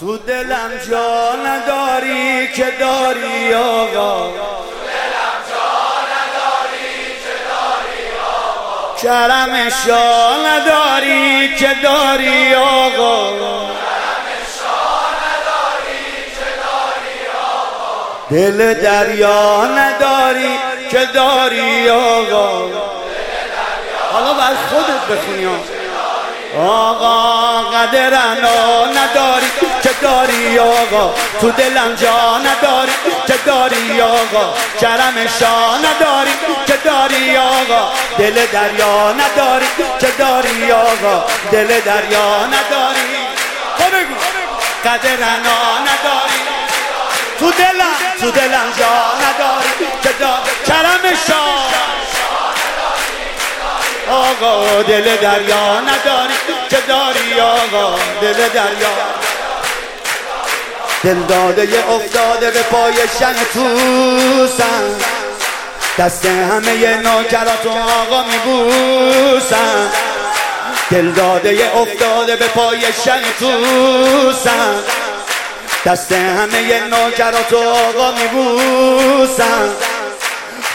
تو دلم جا نداری که داری آقا. کرم شا نداری که داری آقا. دل دریا نداری که داری آقا. حالا بر خودت بخونی آقا. قدرنا نداری. داری آقا؟ تو دلم جا نداری که داری آقا؟ کرم شا نداری که داری آقا؟ دل دریا نداری که داری آقا؟ دل دریا نداری بگو. قدرنا نداری. تو دلم تو دلم جا نداری که داری کرم آقا دل دریا نداری که داری آقا؟ دل دریا دل داده افتاده به پای شن توسن دست همه نوکرات و آقا دل داده افتاده به پای شن توسن دست همه نوکرات و آقا میبوسن.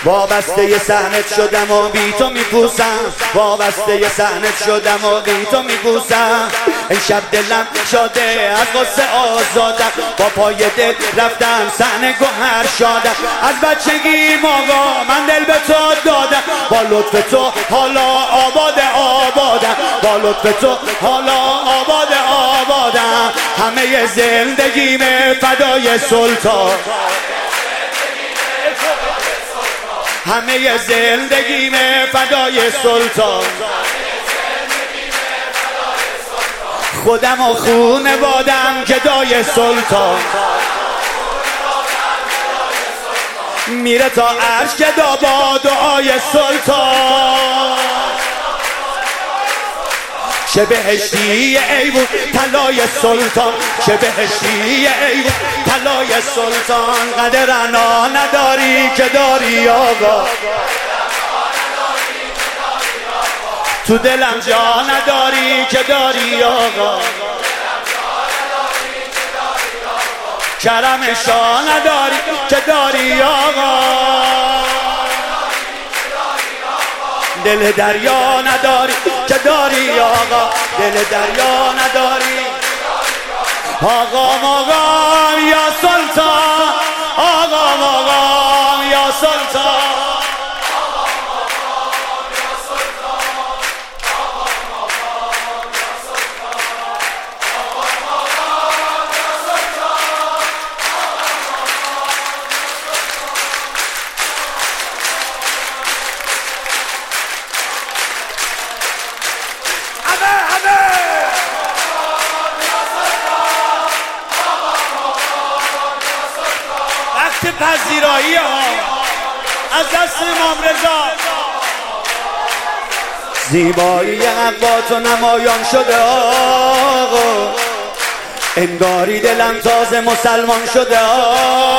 وابسته سهنت شدم و بی تو میپوسم. وابسته سهنت شدم و بی تو میپوسم. این شب دلم شده از غصه آزادم. با پای دل رفتم سحنه گوهر شادم. از بچگی ماغا من دل به تو دادم. با لطف تو حالا آباد آبادم. با لطف تو حالا آباد آبادم. همه زندگیم فدای سلطان. همه زندگیم فدای سلطان. خودم و خونه بادم که دای سلطان. میره تا عرش که دابا دعای سلطان. چه بهشتی ایوون طلای سلطان. چه بهشتی ایوون طلای سلطان. قدر انا نداری که داری آقا تو دلم جا نداری که داری آقا کرم شا نداری که داری آقا دل دریا نداری که داری آقا؟ دل دریا نداری. آقا مقام یا سلطان آقا مقام پذیرایی ها. از دست امام رضا. زیبایی عبات و نمایان شده آقا انگاری دلم تازه مسلمان شده آقا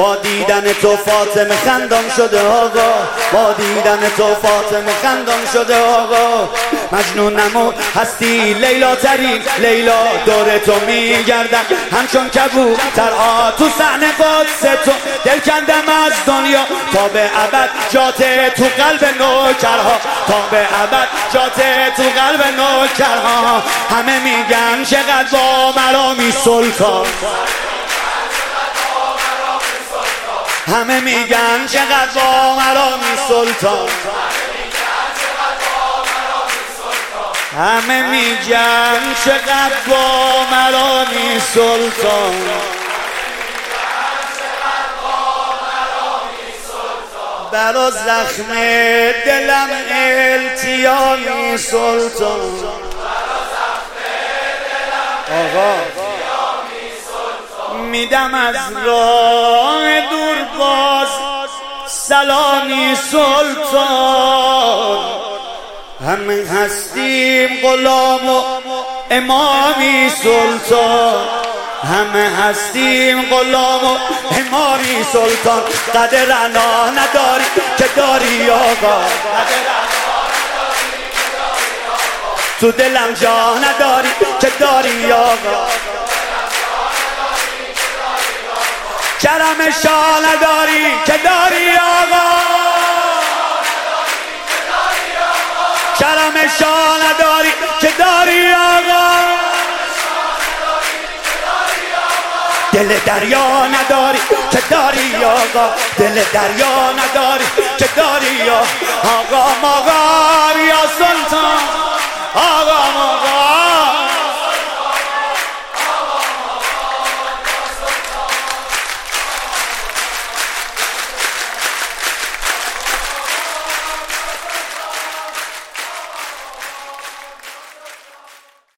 با دیدن تو فاطمه خندان شده آقا. با دیدن تو فاطمه خندان شده آقا. مجنونم و هستی لیلا ترین لیلا دور تو میگردم همچون تر آ تو صحنه قدس تو. دل کندم از دنیا. تا به ابد جات تو قلب نوکرها. تا به ابد جات تو قلب نوکرها. همه میگن چقدر با مرامی سلطان همه میگن چقدر با مرامی سلطان. همه میگن چقدر با مرامی سلطان. برا زخم دلم التیامی سلطان. آقا. میدم از راه دور باز سلامی سلطان. همه هستیم غلام و امامی سلطان. همه هستیم غلام و امامی سلطان. قدر انا نداری که داری آقا. تو دلم جا نداری که داری آقا. کرم شاه نداری که داری آقا. کرم شاه نداری که داری آقا. دل دریا نداری که داری آقا. دل دریا نداری که داری آقا. آقا مغار یا سلطان.